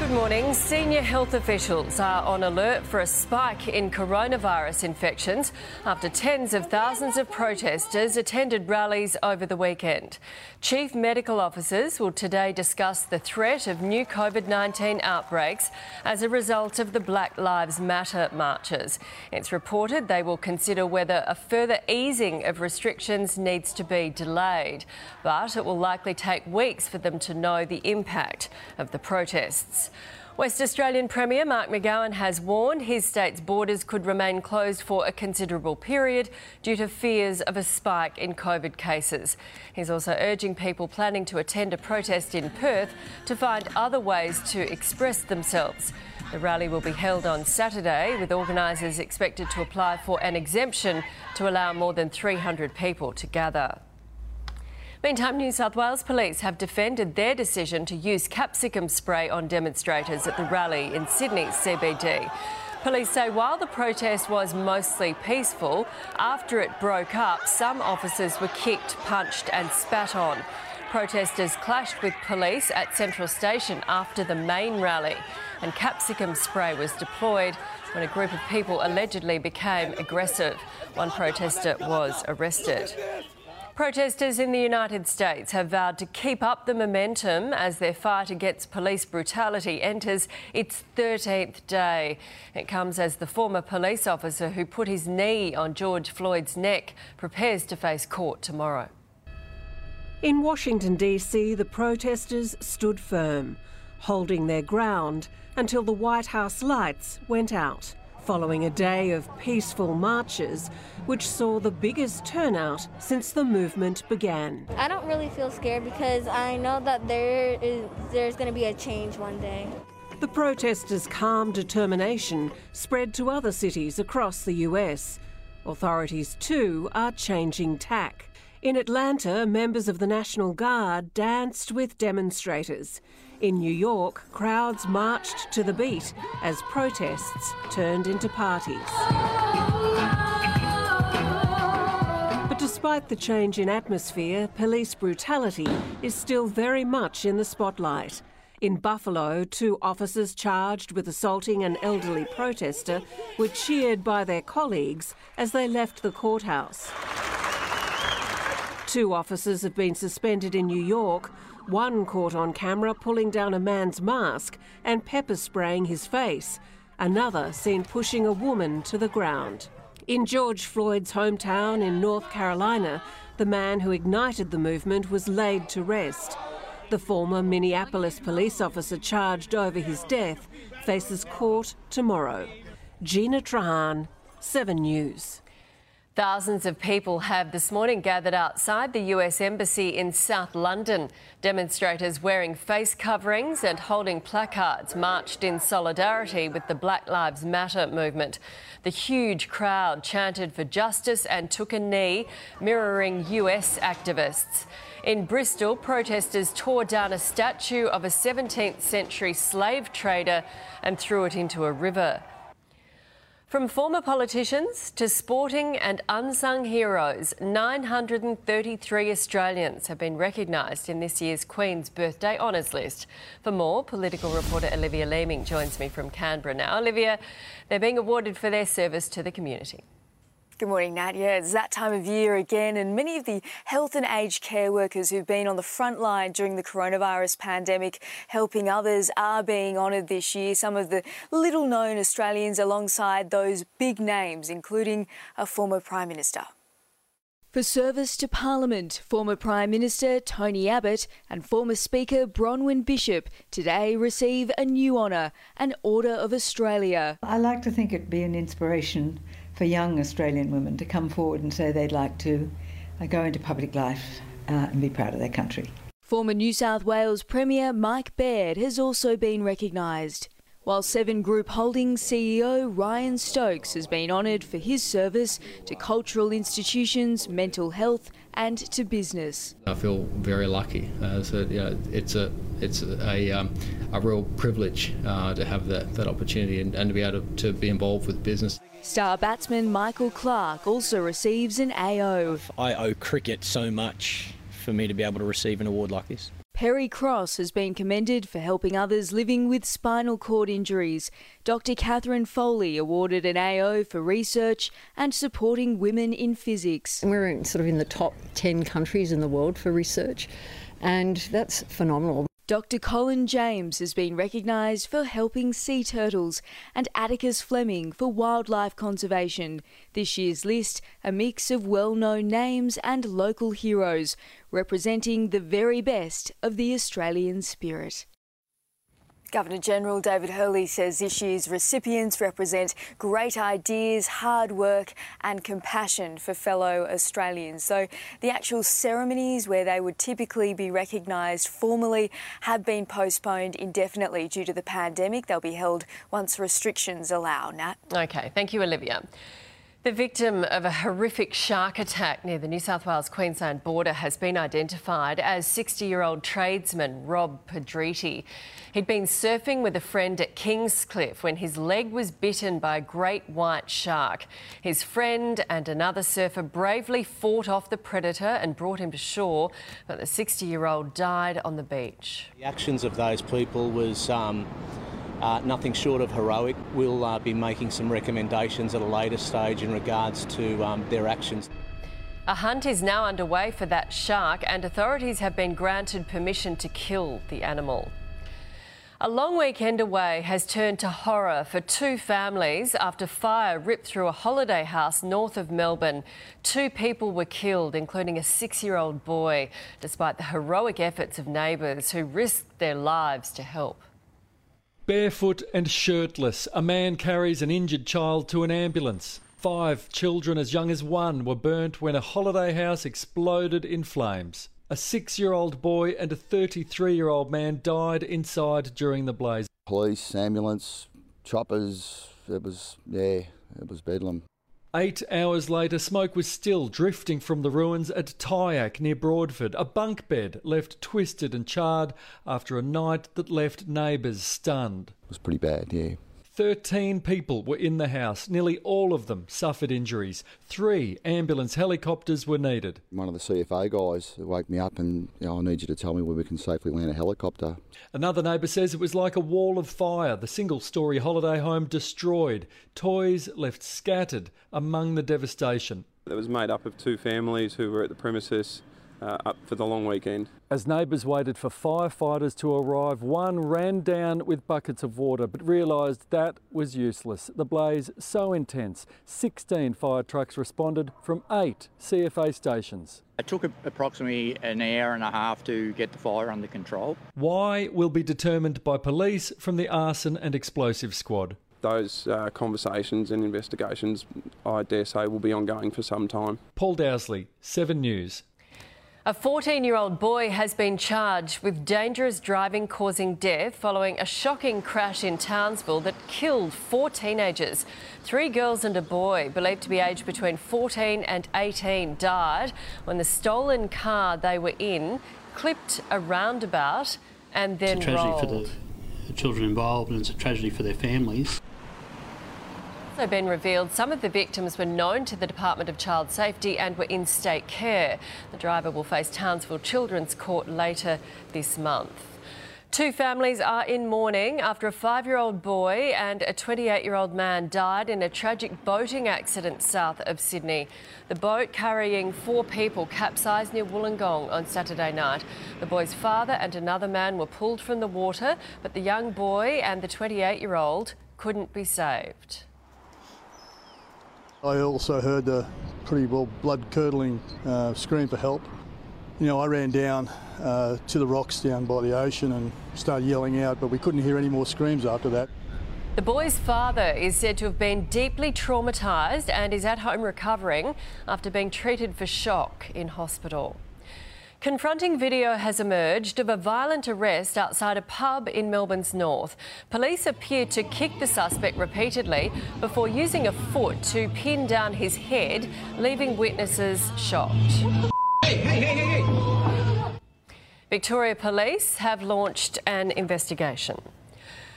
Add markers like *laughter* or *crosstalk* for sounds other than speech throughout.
Good morning. Senior health officials are on alert for a spike in coronavirus infections after tens of thousands of protesters attended rallies over the weekend. Chief medical officers will today discuss the threat of new COVID 19 outbreaks as a result of the Black Lives Matter marches. It's reported they will consider whether a further easing of restrictions needs to be delayed, but it will likely take weeks for them to know the impact of the protests. West Australian Premier Mark McGowan has warned his state's borders could remain closed for a considerable period due to fears of a spike in COVID cases. He's also urging people planning to attend a protest in Perth to find other ways to express themselves. The rally will be held on Saturday, with organisers expected to apply for an exemption to allow more than 300 people to gather. Meantime, New South Wales police have defended their decision to use capsicum spray on demonstrators at the rally in Sydney's CBD. Police say while the protest was mostly peaceful, after it broke up, some officers were kicked, punched, and spat on. Protesters clashed with police at Central Station after the main rally, and capsicum spray was deployed when a group of people allegedly became aggressive. One protester was arrested. Protesters in the United States have vowed to keep up the momentum as their fight against police brutality enters its 13th day. It comes as the former police officer who put his knee on George Floyd's neck prepares to face court tomorrow. In Washington, D.C., the protesters stood firm, holding their ground until the White House lights went out following a day of peaceful marches, which saw the biggest turnout since the movement began. I don't really feel scared because I know that there is there's going to be a change one day. The protesters' calm determination spread to other cities across the US. Authorities, too, are changing tack. In Atlanta, members of the National Guard danced with demonstrators. In New York, crowds marched to the beat as protests turned into parties. But despite the change in atmosphere, police brutality is still very much in the spotlight. In Buffalo, two officers charged with assaulting an elderly protester were cheered by their colleagues as they left the courthouse. Two officers have been suspended in New York one caught on camera pulling down a man's mask and pepper spraying his face. Another seen pushing a woman to the ground. In George Floyd's hometown in North Carolina, the man who ignited the movement was laid to rest. The former Minneapolis police officer charged over his death faces court tomorrow. Gina Trahan, 7 News. Thousands of people have this morning gathered outside the US Embassy in South London. Demonstrators wearing face coverings and holding placards marched in solidarity with the Black Lives Matter movement. The huge crowd chanted for justice and took a knee, mirroring US activists. In Bristol, protesters tore down a statue of a 17th century slave trader and threw it into a river. From former politicians to sporting and unsung heroes, 933 Australians have been recognised in this year's Queen's Birthday Honours list. For more, political reporter Olivia Leeming joins me from Canberra now. Olivia, they're being awarded for their service to the community. Good morning, Nat. Yeah, it's that time of year again, and many of the health and aged care workers who've been on the front line during the coronavirus pandemic, helping others, are being honoured this year. Some of the little known Australians alongside those big names, including a former Prime Minister. For service to Parliament, former Prime Minister Tony Abbott and former Speaker Bronwyn Bishop today receive a new honour, an Order of Australia. I like to think it'd be an inspiration for young Australian women to come forward and say they'd like to uh, go into public life uh, and be proud of their country. Former New South Wales Premier Mike Baird has also been recognised, while Seven Group Holdings CEO Ryan Stokes has been honoured for his service to cultural institutions, mental health, and to business. I feel very lucky. Uh, so, you know, it's a it's a, um, a real privilege uh, to have that, that opportunity and, and to be able to, to be involved with business. Star batsman Michael Clarke also receives an AO. I owe cricket so much for me to be able to receive an award like this. Perry Cross has been commended for helping others living with spinal cord injuries. Dr. Catherine Foley awarded an AO for research and supporting women in physics. We're in, sort of in the top 10 countries in the world for research, and that's phenomenal. Dr. Colin James has been recognised for helping sea turtles and Atticus Fleming for wildlife conservation. This year's list, a mix of well known names and local heroes, representing the very best of the Australian spirit. Governor General David Hurley says this year's recipients represent great ideas, hard work, and compassion for fellow Australians. So, the actual ceremonies where they would typically be recognised formally have been postponed indefinitely due to the pandemic. They'll be held once restrictions allow. Nat. Okay, thank you, Olivia. The victim of a horrific shark attack near the New South Wales Queensland border has been identified as 60 year old tradesman Rob Pedretti. He'd been surfing with a friend at Kingscliff when his leg was bitten by a great white shark. His friend and another surfer bravely fought off the predator and brought him to shore, but the 60 year old died on the beach. The actions of those people was. Um uh, nothing short of heroic. We'll uh, be making some recommendations at a later stage in regards to um, their actions. A hunt is now underway for that shark, and authorities have been granted permission to kill the animal. A long weekend away has turned to horror for two families after fire ripped through a holiday house north of Melbourne. Two people were killed, including a six year old boy, despite the heroic efforts of neighbours who risked their lives to help. Barefoot and shirtless, a man carries an injured child to an ambulance. Five children as young as one were burnt when a holiday house exploded in flames. A six year old boy and a 33 year old man died inside during the blaze. Police, ambulance, choppers, it was, yeah, it was bedlam. Eight hours later, smoke was still drifting from the ruins at Tyaak near Broadford. A bunk bed left twisted and charred after a night that left neighbours stunned. It was pretty bad, yeah. 13 people were in the house. Nearly all of them suffered injuries. Three ambulance helicopters were needed. One of the CFA guys woke me up and you know, I need you to tell me where we can safely land a helicopter. Another neighbour says it was like a wall of fire. The single story holiday home destroyed, toys left scattered among the devastation. It was made up of two families who were at the premises uh, up for the long weekend. As neighbours waited for firefighters to arrive, one ran down with buckets of water but realised that was useless. The blaze so intense, 16 fire trucks responded from eight CFA stations. It took approximately an hour and a half to get the fire under control. Why will be determined by police from the arson and explosive squad those uh, conversations and investigations, I dare say, will be ongoing for some time. Paul Dowsley, 7 News. A 14 year old boy has been charged with dangerous driving causing death following a shocking crash in Townsville that killed four teenagers. Three girls and a boy, believed to be aged between 14 and 18, died when the stolen car they were in clipped a roundabout and then it's a tragedy rolled. for the children involved and it's a tragedy for their families also been revealed some of the victims were known to the Department of Child Safety and were in state care. The driver will face Townsville Children's Court later this month. Two families are in mourning after a five year old boy and a 28 year old man died in a tragic boating accident south of Sydney. The boat carrying four people capsized near Wollongong on Saturday night. The boy's father and another man were pulled from the water, but the young boy and the 28 year old couldn't be saved. I also heard a pretty well blood curdling uh, scream for help. You know, I ran down uh, to the rocks down by the ocean and started yelling out, but we couldn't hear any more screams after that. The boy's father is said to have been deeply traumatised and is at home recovering after being treated for shock in hospital. Confronting video has emerged of a violent arrest outside a pub in Melbourne's north. Police appeared to kick the suspect repeatedly before using a foot to pin down his head, leaving witnesses shocked. Hey, hey, hey, Victoria Police have launched an investigation.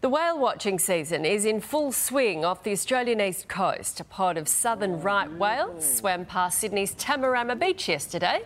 The whale watching season is in full swing off the Australian east coast. A pod of southern right whales swam past Sydney's Tamarama beach yesterday.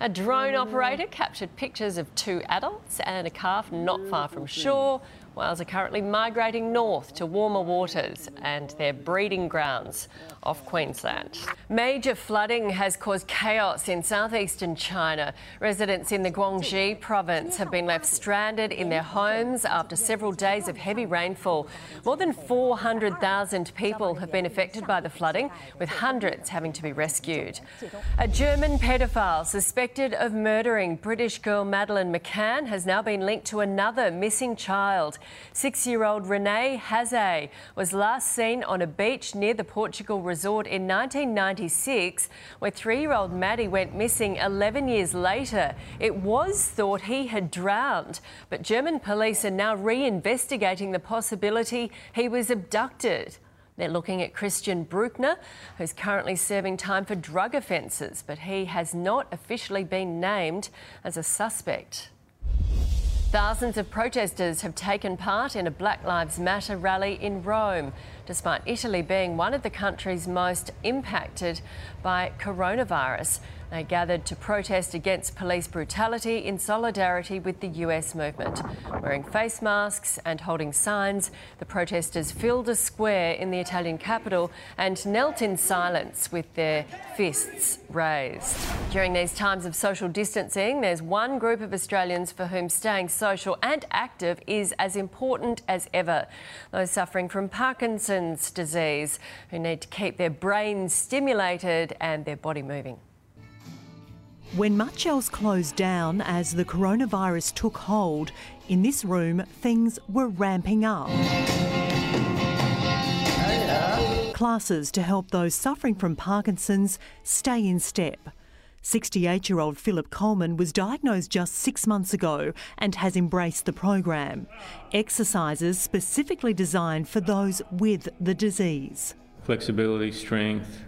A drone operator captured pictures of two adults and a calf not far from shore. Whales are currently migrating north to warmer waters and their breeding grounds off Queensland. Major flooding has caused chaos in southeastern China. Residents in the Guangxi province have been left stranded in their homes after several days of heavy rainfall. More than 400,000 people have been affected by the flooding, with hundreds having to be rescued. A German pedophile suspected of murdering British girl Madeleine McCann has now been linked to another missing child. Six year old René Hasee was last seen on a beach near the Portugal resort in 1996, where three year old Maddie went missing 11 years later. It was thought he had drowned, but German police are now reinvestigating the possibility he was abducted. They're looking at Christian Bruckner, who's currently serving time for drug offences, but he has not officially been named as a suspect. Thousands of protesters have taken part in a Black Lives Matter rally in Rome, despite Italy being one of the countries most impacted by coronavirus. They gathered to protest against police brutality in solidarity with the US movement. Wearing face masks and holding signs, the protesters filled a square in the Italian capital and knelt in silence with their fists raised. During these times of social distancing, there's one group of Australians for whom staying social and active is as important as ever. Those suffering from Parkinson's disease, who need to keep their brains stimulated and their body moving. When much else closed down as the coronavirus took hold, in this room things were ramping up. Classes to help those suffering from Parkinson's stay in step. 68 year old Philip Coleman was diagnosed just six months ago and has embraced the program. Exercises specifically designed for those with the disease. Flexibility, strength,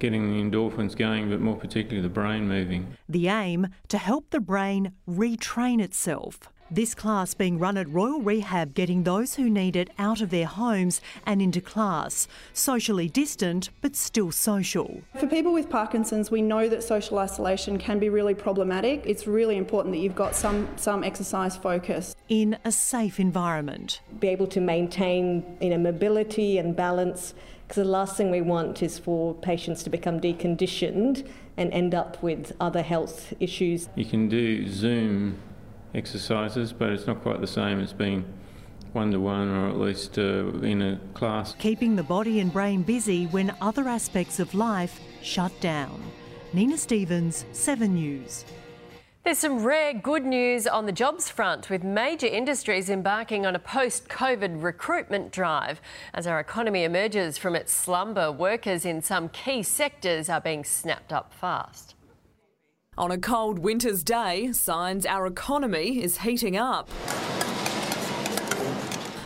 getting the endorphins going, but more particularly the brain moving. The aim to help the brain retrain itself. This class being run at Royal Rehab, getting those who need it out of their homes and into class. Socially distant, but still social. For people with Parkinson's, we know that social isolation can be really problematic. It's really important that you've got some, some exercise focus. In a safe environment. Be able to maintain you know, mobility and balance because the last thing we want is for patients to become deconditioned and end up with other health issues. You can do Zoom exercises, but it's not quite the same as being one to one or at least uh, in a class. Keeping the body and brain busy when other aspects of life shut down. Nina Stevens, 7 News. There's some rare good news on the jobs front, with major industries embarking on a post COVID recruitment drive. As our economy emerges from its slumber, workers in some key sectors are being snapped up fast. On a cold winter's day, signs our economy is heating up.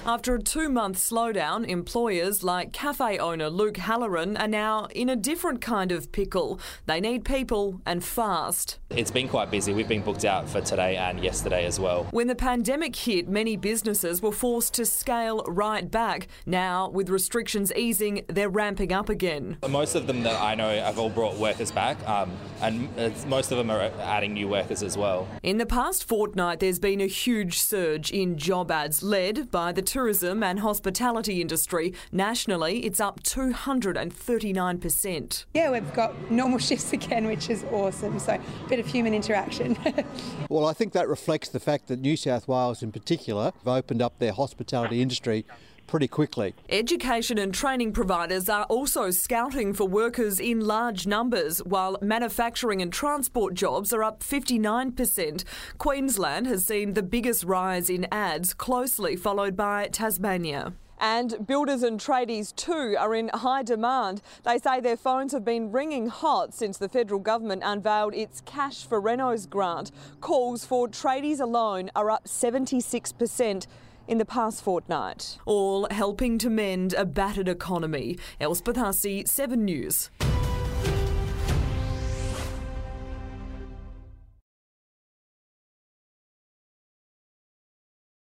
After a two month slowdown, employers like cafe owner Luke Halloran are now in a different kind of pickle. They need people and fast. It's been quite busy. We've been booked out for today and yesterday as well. When the pandemic hit, many businesses were forced to scale right back. Now, with restrictions easing, they're ramping up again. Most of them that I know have all brought workers back, um, and most of them are adding new workers as well. In the past fortnight, there's been a huge surge in job ads led by the tourism and hospitality industry. Nationally, it's up 239%. Yeah, we've got normal *laughs* shifts again, which is awesome. So, a bit of human interaction. *laughs* well, I think that reflects the fact that New South Wales, in particular, have opened up their hospitality industry pretty quickly. Education and training providers are also scouting for workers in large numbers, while manufacturing and transport jobs are up 59%. Queensland has seen the biggest rise in ads, closely followed by Tasmania. And builders and tradies too are in high demand. They say their phones have been ringing hot since the federal government unveiled its Cash for Renos grant. Calls for tradies alone are up 76% in the past fortnight. All helping to mend a battered economy. Elspeth Hussey, 7 News.